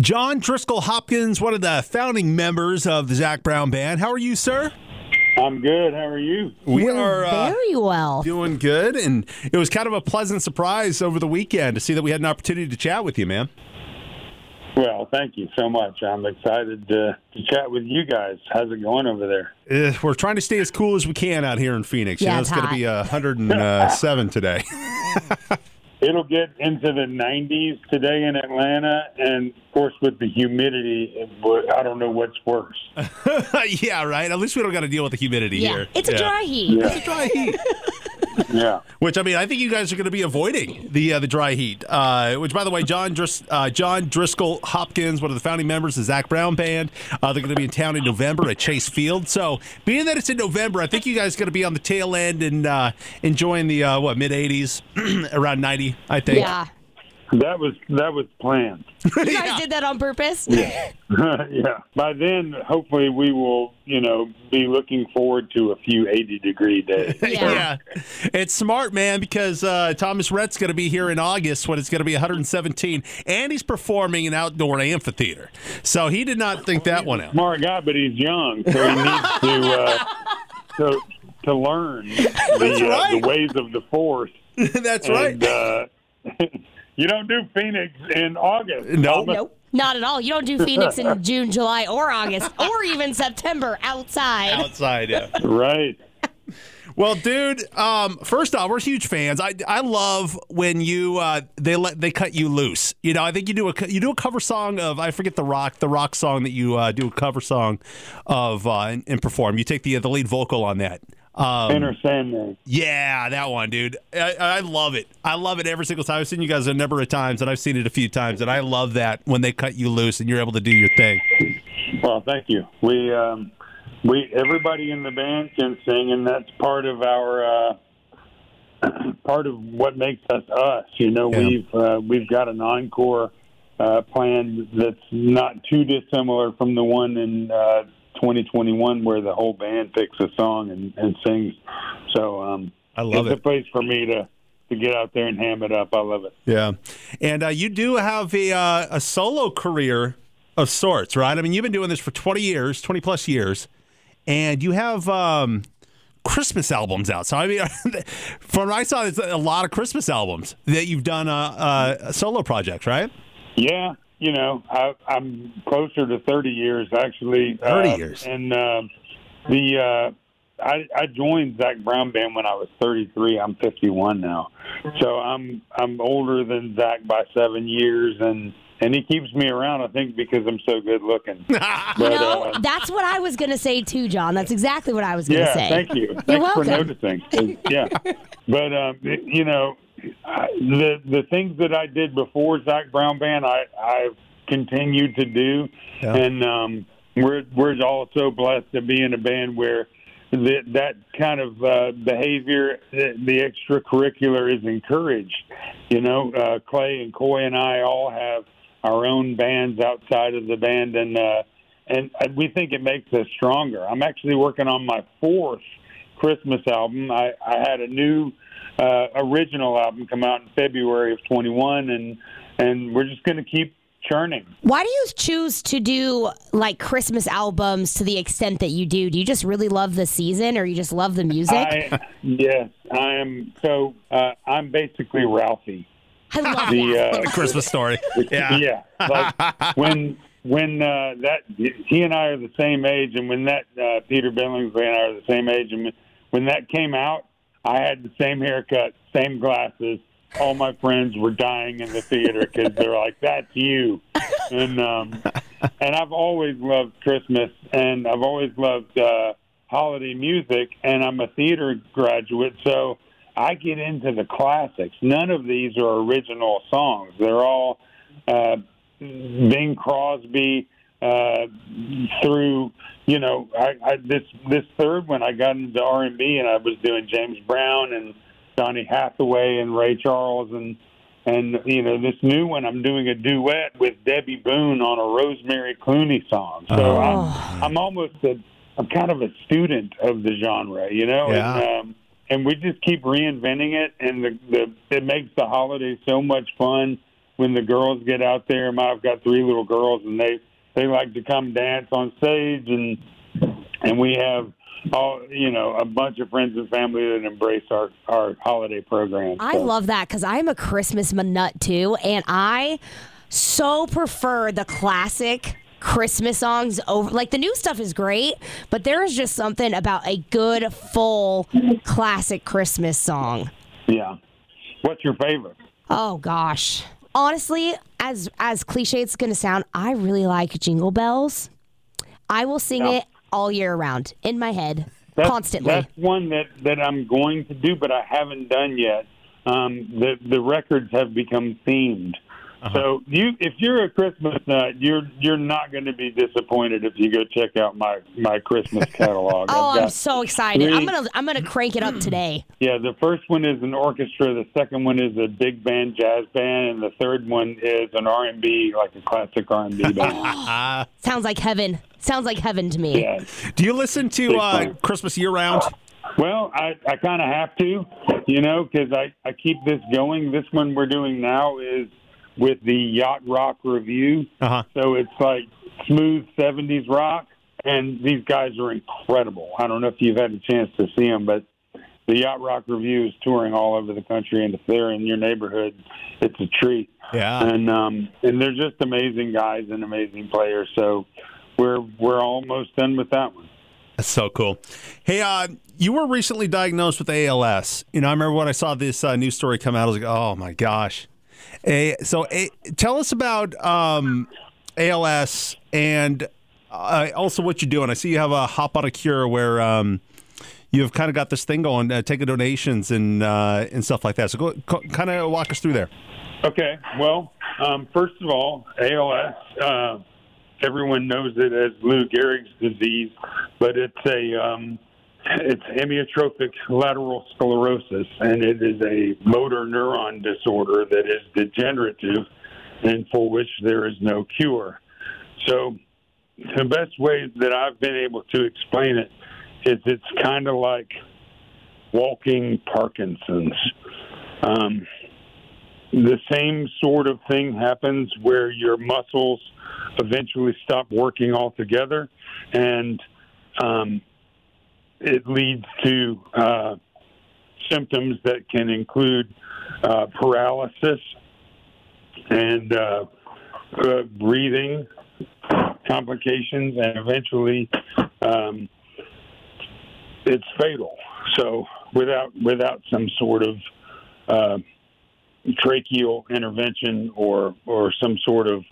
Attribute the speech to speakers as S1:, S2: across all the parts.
S1: John Driskell Hopkins, one of the founding members of the Zac Brown Band. How are you, sir?
S2: I'm good. How are you?
S1: We
S3: We're
S1: are uh,
S3: very well.
S1: doing good, and it was kind of a pleasant surprise over the weekend to see that we had an opportunity to chat with you, man.
S2: Well, thank you so much. I'm excited to, to chat with you guys. How's it going over there?
S1: Uh, we're trying to stay as cool as we can out here in Phoenix. you
S3: Yeah,
S1: know,
S3: it's
S1: it's going to be uh, 107 today.
S2: It'll get into the 90s today in Atlanta, and of course, with the humidity, I don't know what's worse.
S1: yeah, right. At least we don't got to deal with the humidity
S3: Yeah,
S1: here.
S3: it's a
S1: Yeah.
S3: dry heat.
S2: Yeah.
S1: It's a dry heat.
S2: Yeah.
S1: Which I mean, I think you guys are going to be avoiding the uh, the dry heat. Uh, which, by the way, John Dris- uh, John Driskell Hopkins, one of the founding members of the Zac Brown Band, uh, they're going to be in town in November at Chase Field. So, being that it's in November, I think you guys are going to be on the tail end and uh, enjoying the uh, what mid '80s, around '90, I think.
S3: Yeah.
S2: That was that was planned.
S3: You guys did that on purpose?
S2: yeah. yeah. By then, hopefully, we will, you know, be looking forward to a few 80 degree days.
S3: Yeah.
S1: It's smart, man, because uh, Thomas Rhett's going to be here in August when it's going to be 117, and he's performing in an outdoor amphitheater. So he did not think that one out.
S2: Smart guy, but he's young, so he needs to uh, to to learn the, uh, the ways of the force.
S1: That's right.
S2: And, uh, you don't do Phoenix in August.
S1: No.
S3: Nope. Not at all. You don't do Phoenix in June, July, or August, or even September outside.
S1: Outside, yeah.
S2: Right.
S1: Well, dude, um, first off, we're huge fans. I, I love when you uh, they let they cut you loose. You know, I think you do a you do a cover song of I forget the rock the rock song that you uh, do a cover song of uh, and, and perform. You take the the lead vocal on that. Um,
S2: Enter Sandman.
S1: Yeah, that one, dude. I, I love it. I love it every single time. I've seen you guys a number of times, and I've seen it a few times, and I love that when they cut you loose and you're able to do your thing.
S2: Well, thank you. We um, we everybody in the band can sing, and that's part of our uh, part of what makes us us. You know,
S1: Yeah.
S2: we've uh, we've got an encore uh, plan that's not too dissimilar from the one in uh, 2021, where the whole band picks a song and, and sings. So um,
S1: I love
S2: it's
S1: it.
S2: a place for me to to get out there and ham it up. I love it.
S1: Yeah, and uh, you do have a uh, a solo career of sorts, right? I mean, you've been doing this for 20 years, 20 plus years, and you have um, Christmas albums out. So I mean, from what I saw, it's a lot of Christmas albums that you've done uh, uh, solo projects, right?
S2: Yeah, you know, I, I'm closer to 30 years actually.
S1: 30
S2: Uh,
S1: years.
S2: And uh, the uh, I, I joined Zac Brown Band when I was 33. I'm 51 now, so I'm I'm older than Zac by seven years, and and he keeps me around. I think because I'm so good looking.
S3: You know,
S2: uh,
S3: that's what I was going to say too, John. That's exactly what I was going to
S2: yeah,
S3: say.
S2: thank you. Thanks for
S3: welcome.
S2: noticing. 'Cause, Yeah, but um, you know, I, the the things that I did before Zac Brown Band, I I've continued to do,
S1: Yeah.
S2: and um, we're we're all so blessed to be in a band where that that kind of uh, behavior, the, the extracurricular, is encouraged. You know, uh, Clay and Coy and I all have our own bands outside of the band, and uh, and we think it makes us stronger. I'm actually working on my fourth Christmas album. I, I had a new uh, original album come out in February of 21, and and we're just going to keep churning.
S3: Why do you choose to do like Christmas albums to the extent that you do? Do you just really love the season or you just love the music?
S2: I, yes, I am. So uh, I'm basically Ralphie.
S3: I love
S2: The uh,
S1: Christmas story. Yeah.
S2: yeah. Like when when uh, that he and I are the same age, and when that uh, Peter Billingsley and I are the same age, and when that came out, I had the same haircut, same glasses. All my friends were dying in the theater because they're like, "That's you," and um, and I've always loved Christmas, and I've always loved uh, holiday music, and I'm a theater graduate, so I get into the classics. None of these are original songs; they're all uh, Bing Crosby uh, through. You know, I, I this this third one I got into R and B, and I was doing James Brown and Donny Hathaway and Ray Charles and and you know this new one I'm doing a duet with Debbie Boone on a Rosemary Clooney song. So
S1: Oh.
S2: I'm I'm almost a I'm kind of a student of the genre, you know.
S1: Yeah.
S2: And, um, and we just keep reinventing it, and the, the it makes the holidays so much fun when the girls get out there. I've got three little girls, and they they like to come dance on stage, and and we have all you know a bunch of friends and family that embrace our our holiday program.
S3: I love that because I'm a Christmas nut too, and I so prefer the classic Christmas songs over. Like the new stuff is great, but there is just something about a good full classic Christmas song.
S2: Yeah. What's your favorite?
S3: Oh gosh. Honestly, as as cliche it's going to sound, I really like Jingle Bells. I will sing
S2: Yeah.
S3: it all year round in my head
S2: That's,
S3: constantly.
S2: That's one that, that I'm going to do, but I haven't done yet. Um, the the records have become themed.
S1: Uh-huh.
S2: So you, if you're a Christmas nut, you're you're not going to be disappointed if you go check out my my Christmas catalog.
S3: Oh,
S2: I've
S3: I'm so excited! I'm gonna I'm gonna crank it up today.
S2: Yeah, the first one is an orchestra. The second one is a big band, jazz band, and the third one is an R and B, like a classic R and B band.
S3: Sounds like heaven. Sounds like heaven to me.
S2: yeah.
S1: do you listen to uh. Christmas year round?
S2: Well, I, I kind of have to, you know, because I, I keep this going. This one we're doing now is with the Yacht Rock Review.
S1: Uh-huh.
S2: So it's like smooth 70s rock, and these guys are incredible. I don't know if you've had a chance to see them, but the Yacht Rock Review is touring all over the country, and if they're in your neighborhood, it's a treat.
S1: Yeah.
S2: And um, and they're just amazing guys and amazing players. So we're we're almost done with that one.
S1: That's so cool. Hey, uh, you were recently diagnosed with ALS. You know, I remember when I saw this uh, news story come out, I was like, oh my gosh. A, so, a, tell us about um, ALS and uh, also what you're doing. I see you have a Hop on a Cure where um, you've kind of got this thing going, uh, taking donations and uh, and stuff like that. So, go, co- kind of walk us through there.
S2: Okay. Well, um, first of all, ALS. Uh, everyone knows it as Lou Gehrig's disease, but it's a um, it's amyotrophic lateral sclerosis, and it is a motor neuron disorder that is degenerative, and for which there is no cure. So, the best way that I've been able to explain it is it's kind of like walking Parkinson's. Um, the same sort of thing happens where your muscles eventually stop working altogether, and um, it leads to uh, symptoms that can include uh, paralysis and uh, uh, breathing complications, and eventually um, it's fatal. So without without some sort of uh, tracheal intervention or or some sort of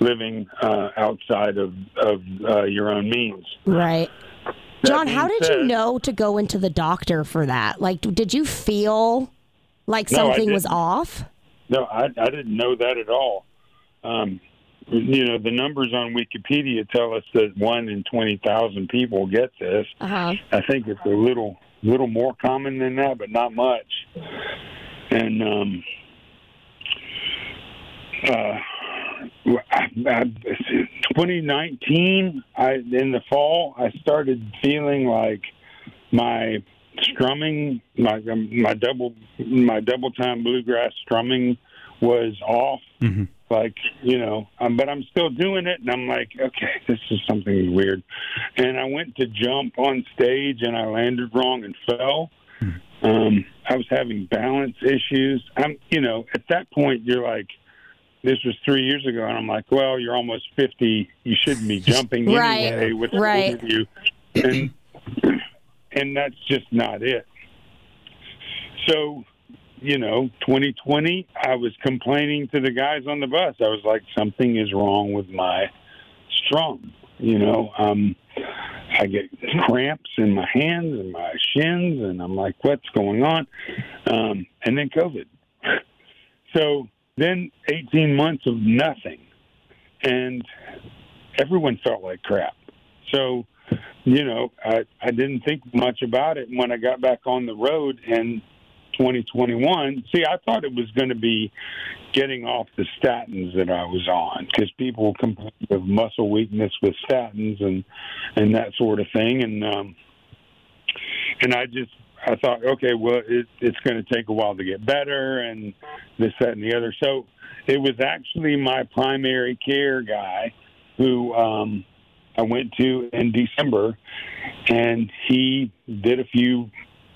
S2: living uh, outside of of your own means.
S3: Right. John, how did you know to go into the doctor for that? Like, did you feel like
S2: No,
S3: something was off?
S2: No, I, I didn't know that at all. Um, you know, the numbers on Wikipedia tell us that one in twenty thousand people get this.
S3: Uh huh.
S2: I think it's a little little more common than that, but not much. And um, uh, 2019, I in the fall, I started feeling like my strumming, my my double my double time bluegrass strumming was off. Like you know, um, but I'm still doing it, and I'm like, okay, this is something weird. And I went to jump on stage, and I landed wrong and fell. Um, I was having balance issues. I'm, you know, at that point, you're like, this was three years ago, and I'm like, well, you're almost 50. You shouldn't be jumping
S3: Right,
S2: anyway. What's
S3: right.
S2: you? And and that's just not it. So, you know, 2020, I was complaining to the guys on the bus. I was like, something is wrong with my strum. You know, um, I get cramps in my hands and my shins, and I'm like, what's going on? Um, and then COVID. So then 18 months of nothing, and everyone felt like crap. So, you know, I, I didn't think much about it. And when I got back on the road in 2021, see, I thought it was going to be getting off the statins that I was on because people complain of muscle weakness with statins and and that sort of thing. And um, and I just I thought, okay, well, it, it's going to take a while to get better, and this, that, and the other. So it was actually my primary care guy who um, I went to in December, and he did a few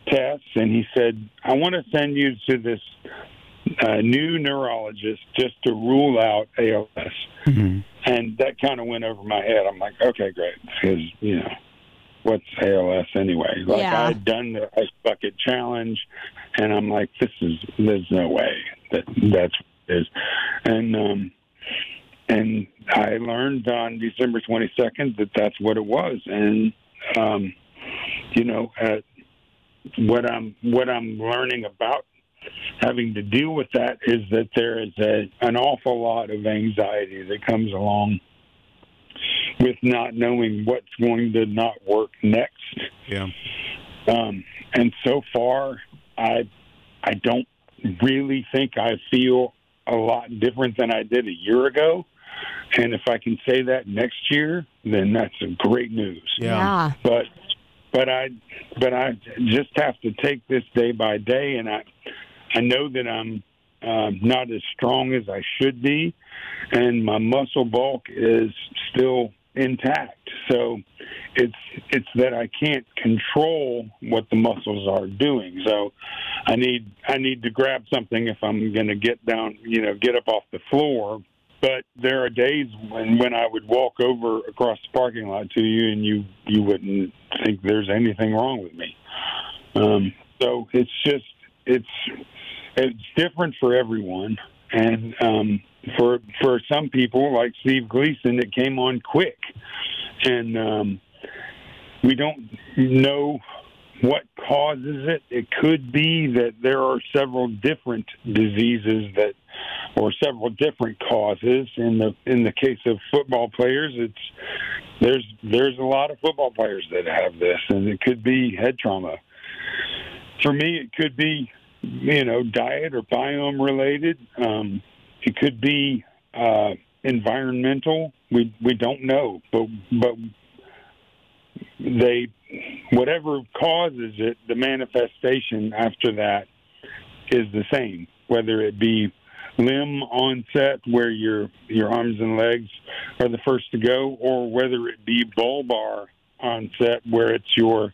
S2: tests, and he said, I want to send you to this uh, new neurologist just to rule out ALS.
S1: Mm-hmm.
S2: And that kind of went over my head. I'm like, okay, great, because you know what's ALS anyway? Like
S3: Yeah.
S2: I had done the ice bucket challenge, and I'm like, this is there's no way that that's what it is, and um, and I learned on December 22nd that that's what it was, and um, you know, uh, what I'm what I'm learning about having to deal with that is that there is a, an awful lot of anxiety that comes along with not knowing what's going to not work next.
S1: Yeah.
S2: Um, and so far, I I don't really think I feel a lot different than I did a year ago. And if I can say that next year, then that's great news
S1: Yeah.
S2: but but I but I just have to take this day by day, and I I know that I'm um, not as strong as I should be, and my muscle bulk is still intact. So it's it's that I can't control what the muscles are doing. So I need I need to grab something if I'm going to get down, you know, get up off the floor. But there are days when when I would walk over across the parking lot to you, and you you wouldn't think there's anything wrong with me. Um, so it's just it's it's different for everyone, and um, for for some people like Steve Gleason, it came on quick, and um, we don't know what causes it. It could be that there are several different diseases that, or several different causes. In the in the case of football players, it's there's there's a lot of football players that have this, and it could be head trauma. For me, it could be you know diet or biome related. Um, it could be uh, environmental. We we don't know, but but they whatever causes it, the manifestation after that is the same. Whether it be limb onset, where your your arms and legs are the first to go, or whether it be bulbar onset, where it's your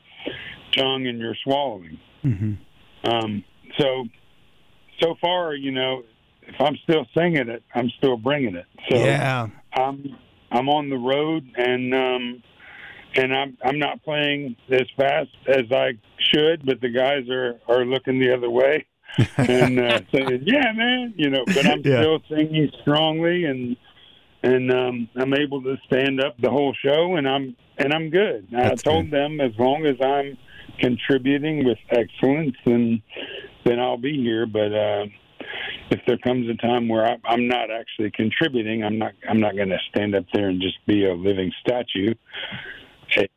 S2: tongue and your swallowing. Um, so so far, you know, if I'm still singing it, I'm still bringing it. So
S1: Yeah.
S2: I'm I'm on the road and um and I'm I'm not playing as fast as I should, but the guys are are looking the other way and uh, saying, "Yeah, man," you know. But I'm
S1: Yeah.
S2: still singing strongly and and um, I'm able to stand up the whole show, and I'm and I'm good. I told them as long as I'm contributing with excellence, then then I'll be here. But uh, if there comes a time where I, I'm not actually contributing, I'm not I'm not going to stand up there and just be a living statue, a,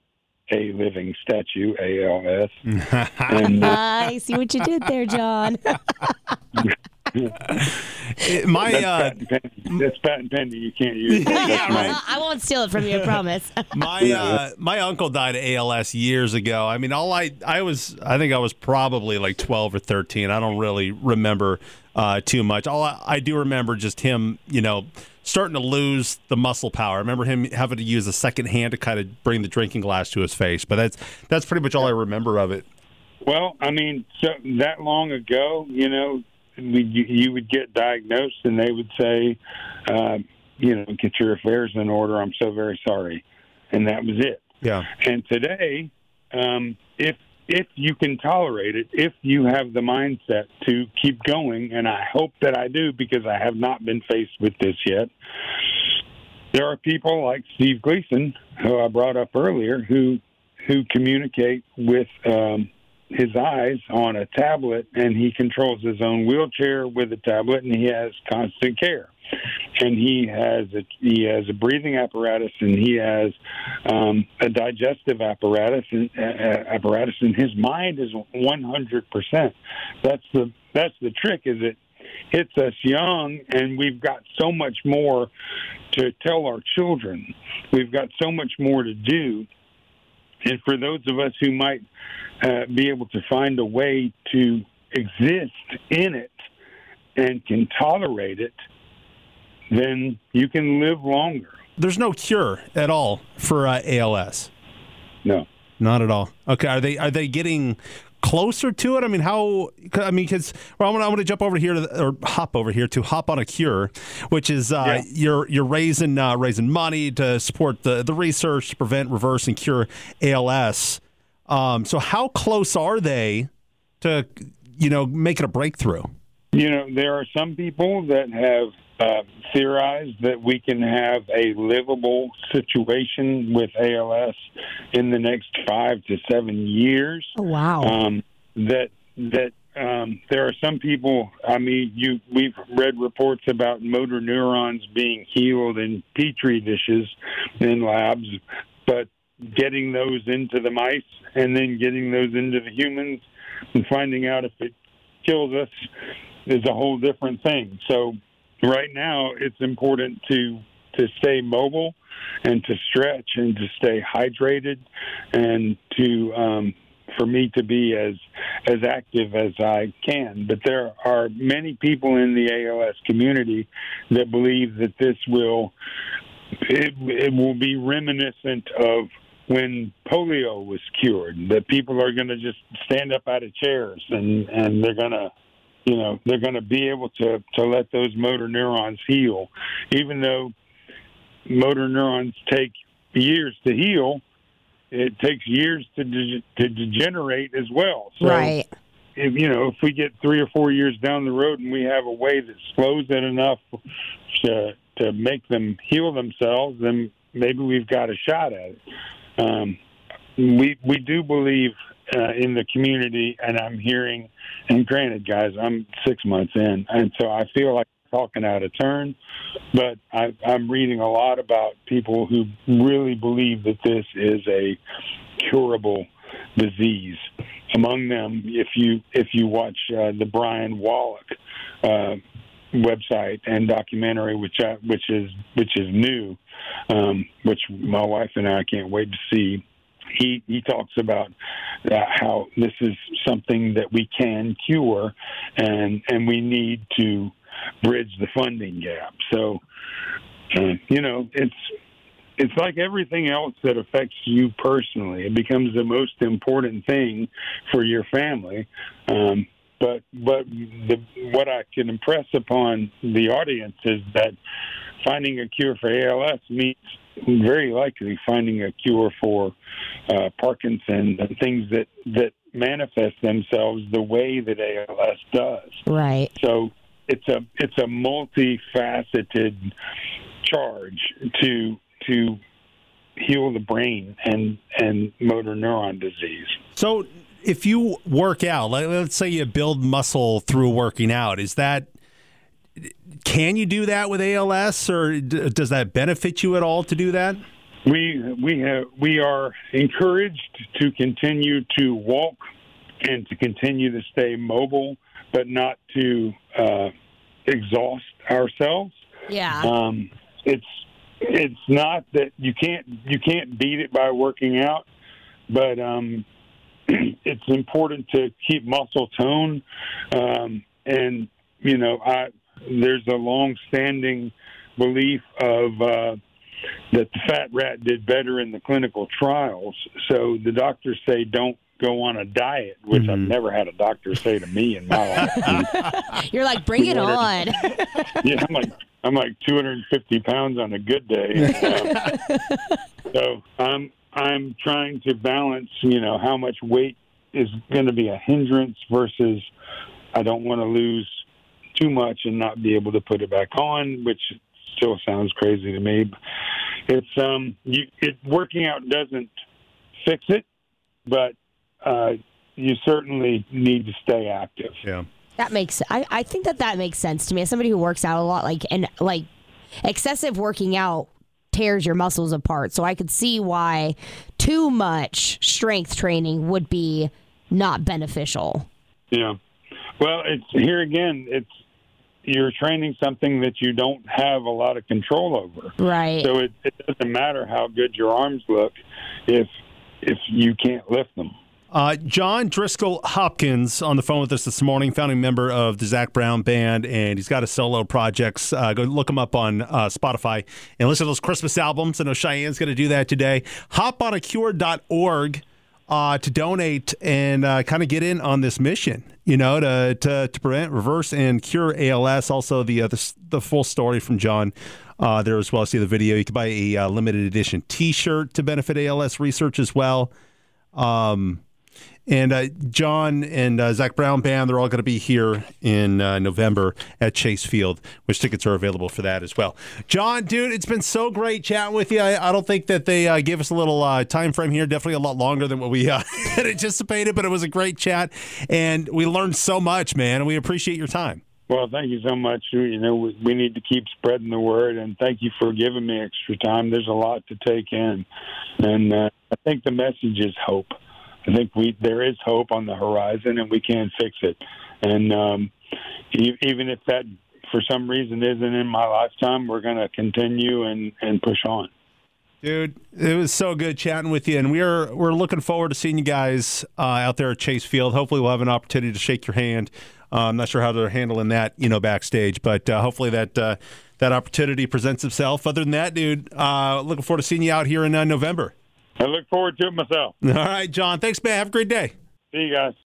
S2: a living statue, ALS. and uh,
S3: I see what you did there, John.
S1: It- my
S2: that's,
S1: uh,
S2: patent pending. that's patent pending. You can't use. it.
S1: Yeah,
S2: That's mine.
S3: Well, I won't steal it from you, I promise.
S1: my uh, my uncle died of ALS years ago. I mean, all I I was I think I was probably like twelve or thirteen. I don't really remember uh, too much. All I, I do remember just him, you know, starting to lose the muscle power. I remember him having to use a second hand to kind of bring the drinking glass to his face. But that's that's pretty much all I remember of it.
S2: Well, I mean, so that long ago, you know, we, you, you would get diagnosed, and they would say, uh, you know, get your affairs in order. I'm so very sorry, and that was it.
S1: Yeah.
S2: And today, um, if if you can tolerate it, if you have the mindset to keep going, and I hope that I do because I have not been faced with this yet. There are people like Steve Gleason, who I brought up earlier, who who communicate with um, his eyes on a tablet, and he controls his own wheelchair with a tablet, and he has constant care. And he has a he has a breathing apparatus, and he has um, a digestive apparatus, and uh, apparatus, and his mind is one hundred percent. That's the that's the trick. Is it hits us young, and we've got so much more to tell our children. We've got so much more to do and for those of us who might uh, be able to find a way to exist in it and can tolerate it, then you can live longer.
S1: There's no cure at all for uh, ALS.
S2: No.
S1: Not at all. Okay, are they are they getting closer to it? I mean, how? I mean, because well, I'm gonna, jump over here to the, or hop over here to hop on a cure, which is uh,
S2: Yeah.
S1: you're you're raising uh, raising money to support the the research to prevent, reverse, and cure ALS. Um, so how close are they to you know making a breakthrough?
S2: You know, there are some people that have uh, theorized that we can have a livable situation with ALS in the next five to seven years.
S3: Oh, wow.
S2: um, that that um, there are some people. I mean, you we've read reports about motor neurons being healed in petri dishes in labs, but getting those into the mice and then getting those into the humans and finding out if it kills us is a whole different thing. So right now, it's important to to stay mobile and to stretch and to stay hydrated and to um, for me to be as as active as I can. But there are many people in the ALS community that believe that this will it, it will be reminiscent of when polio was cured. That people are going to just stand up out of chairs and and they're going to you know they're going to be able to to let those motor neurons heal, even though motor neurons take years to heal. It takes years to de- to degenerate as well. So
S3: right.
S2: if you know if we get three or four years down the road and we have a way that slows it enough to to make them heal themselves, then maybe we've got a shot at it. Um, we we do believe uh, in the community, and I'm hearing. And granted, guys, I'm six months in, and so I feel like talking out of turn. But I, I'm reading a lot about people who really believe that this is a curable disease. Among them, if you if you watch uh, the Brian Wallach uh, website and documentary, which I, which is which is new, um, which my wife and I can't wait to see. He he talks about how this is something that we can cure, and and we need to bridge the funding gap. So, uh, you know, it's it's like everything else that affects you personally. It becomes the most important thing for your family. Um, but but the, what I can impress upon the audience is that finding a cure for ALS means very likely finding a cure for uh, Parkinson's and things that that manifest themselves the way that ALS does.
S3: Right.
S2: So it's a it's a multifaceted charge to to heal the brain and and motor neuron disease.
S1: So if you work out, like, let's say you build muscle through working out, is that can you do that with ALS, or d- does that benefit you at all to do that?
S2: We we have we are encouraged to continue to walk and to continue to stay mobile, but not to uh, exhaust ourselves.
S3: Yeah.
S2: Um, it's it's not that you can't you can't beat it by working out, but um, it's important to keep muscle tone. Um, and you know, I there's a long-standing belief of uh, that the fat rat did better in the clinical trials. So the doctors say don't go on a diet, which I've never had a doctor say to me in my life.
S3: You're like, bring it on.
S2: yeah, I'm like I'm like 250 pounds on a good day. Um, so I'm I'm trying to balance, you know, how much weight is going to be a hindrance versus I don't want to lose too much and not be able to put it back on, which still sounds crazy to me. It's um, you, it working out doesn't fix it, but uh, you certainly need to stay active.
S1: Yeah.
S3: That makes I, I think that that makes sense to me as somebody who works out a lot like and like excessive working out tears your muscles apart so I could see why too much strength training would be not beneficial.
S2: Yeah. Well, it's here again. It's you're training something that you don't have a lot of control over.
S3: Right.
S2: So it, it doesn't matter how good your arms look if if you can't lift them.
S1: Uh, John Driskell Hopkins on the phone with us this morning, founding member of the Zac Brown Band, and he's got his solo projects. Uh, go look him up on uh, Spotify and listen to those Christmas albums. I know Cheyenne's going to do that today. Hoponacure.org uh, to donate and uh, kind of get in on this mission, you know, to, to, to prevent, reverse, and cure ALS. Also, the, uh, the, the full story from John uh, there as well. See the video. You can buy a uh, limited edition t shirt to benefit ALS research as well. Um, and uh, John and uh, Zac Brown Band, they're all going to be here in uh, November at Chase Field, which tickets are available for that as well. John, dude, it's been so great chatting with you. I, I don't think that they uh, gave us a little uh, time frame here, definitely a lot longer than what we uh, had anticipated, but it was a great chat, and we learned so much, man, and we appreciate your time.
S2: Well, thank you so much. You know, we, we need to keep spreading the word, and thank you for giving me extra time. There's a lot to take in, and I think the message is hope. I think we there is hope on the horizon, and we can fix it. And um, even if that for some reason isn't in my lifetime, we're going to continue and and push on.
S1: Dude, it was so good chatting with you, and we're we're looking forward to seeing you guys uh, out there at Chase Field. Hopefully, we'll have an opportunity to shake your hand. Uh, I'm not sure how they're handling that, you know, backstage, but uh, hopefully that uh, that opportunity presents itself. Other than that, dude, uh, looking forward to seeing you out here in uh, November.
S2: I look forward to it myself.
S1: All right, John. Thanks, man. Have a great day.
S2: See you guys.